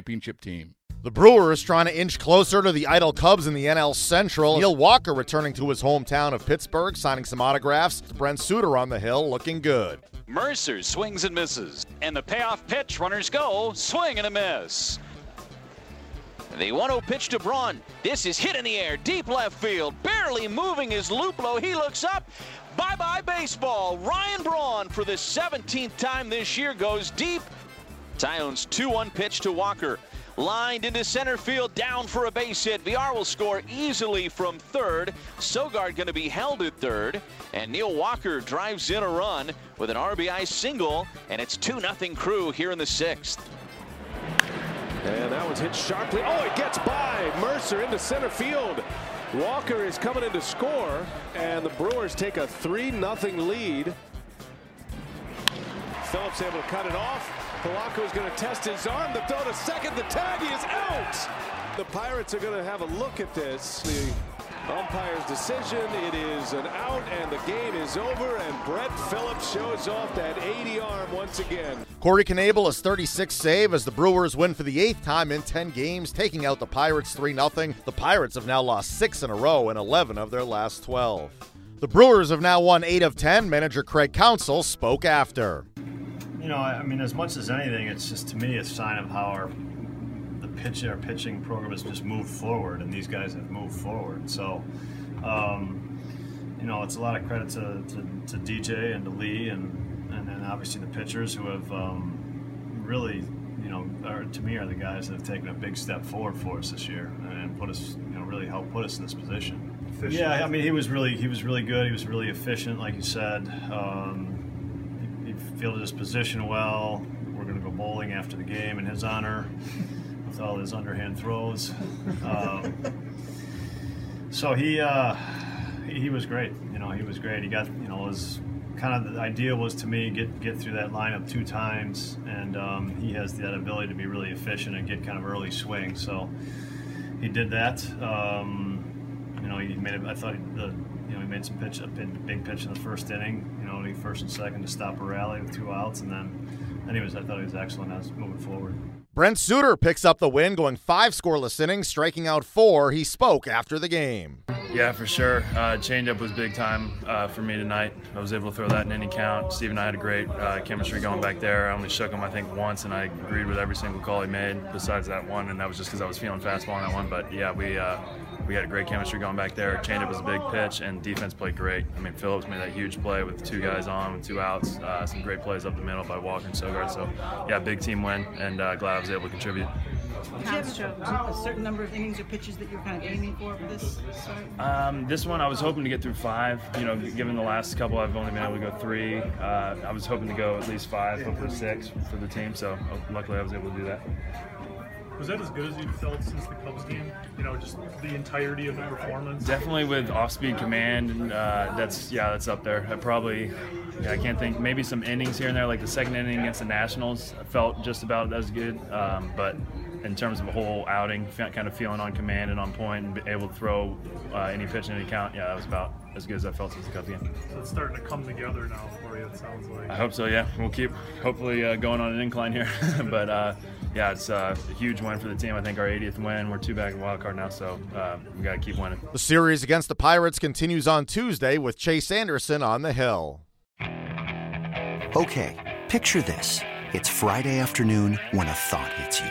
championship team. The Brewers trying to inch closer to the idle Cubs in the NL Central. Neil Walker returning to his hometown of Pittsburgh, signing some autographs. Brent Suter on the hill, looking good. Mercer swings and misses. And the payoff pitch, runners go, swing and a miss. The 1 0 pitch to Braun. This is hit in the air, deep left field, barely moving his Luplo. He looks up. Bye bye baseball. Ryan Braun for the 17th time this year goes deep. Taillon's 2 1 pitch to Walker. Lined into center field, down for a base hit. VR will score easily from third. Sogard going to be held at third. And Neil Walker drives in a run with an RBI single. And it's 2 0 crew here in the sixth. And that one's hit sharply. Oh, it gets by Mercer into center field. Walker is coming in to score, and the Brewers take a 3 0 lead. Phillips able to cut it off. Polanco is going to test his arm. The throw to second. The tag. Is out. The Pirates are going to have a look at this. The umpire's decision. It is an out, and the game is over. And Brett Phillips shows off that 80 arm once again. Corey Knebel, his 36th save as the Brewers win for the eighth time in 10 games, taking out the Pirates 3 0. The Pirates have now lost six in a row in 11 of their last 12. The Brewers have now won 8 of 10. Manager Craig Counsell spoke after. You know, I mean, as much as anything, it's just to me a sign of how our the pitch our pitching program has just moved forward, and these guys have moved forward. So, um, you know, it's a lot of credit to, to, to DJ and to Lee, and and then obviously the pitchers who have um, really, you know, are, to me are the guys that have taken a big step forward for us this year and put us, you know, really helped put us in this position. Efficient. Yeah, I mean, he was really he was really good. He was really efficient, like you said. Um, fielded his position well. We're going to go bowling after the game in his honor with all his underhand throws. Um, so he uh, he he was great. You know, he was great. He got you know his kind of the idea was to me get get through that lineup two times, and um, he has that ability to be really efficient and get kind of early swing. So he did that. Um, you know, he made. it. I thought he, the you know he made some pitch, a big big pitch in the first inning. You know, he first and second to stop a rally with two outs, and then anyways. I thought he was excellent as moving forward. Brent Suter picks up the win, going five scoreless innings, striking out four. He spoke after the game. Yeah, for sure. Uh, changeup was big time uh, for me tonight. I was able to throw that in any count. Steve and I had a great uh, chemistry going back there. I only shook him, I think, once, and I agreed with every single call he made besides that one, and that was just because I was feeling fastball on that one. But yeah, we uh, we had a great chemistry going back there. Changeup was a big pitch, and defense played great. I mean, Phillips made that huge play with two guys on, with two outs. Uh, some great plays up the middle by Walker and Sogard. So yeah, big team win, and uh, glad I was able to contribute. Did you have a, a certain number of innings or pitches that you're kind of aiming for for this start? Um, this one, I was hoping to get through five. You know, given the last couple, I've only been able to go three. Uh, I was hoping to go at least five, hopefully six for the team. So luckily, I was able to do that. Was that as good as you felt since the Cubs game? You know, just the entirety of the performance. Definitely with off-speed command, and uh, that's yeah, that's up there. I probably, yeah, I can't think. Maybe some innings here and there, like the second inning against the Nationals, I felt just about as good. Um, but in terms of a whole outing, kind of feeling on command and on point, and be able to throw uh, any pitch in any count, yeah, that was about as good as I felt since the Cubs game. So it's starting to come together now for you. It sounds like. I hope so. Yeah, we'll keep hopefully uh, going on an incline here, but uh, yeah, it's uh, a huge win for the team. I think our 80th win. We're two back in wild card now, so uh, we got to keep winning. The series against the Pirates continues on Tuesday with Chase Anderson on the hill. Okay, picture this. It's Friday afternoon when a thought hits you.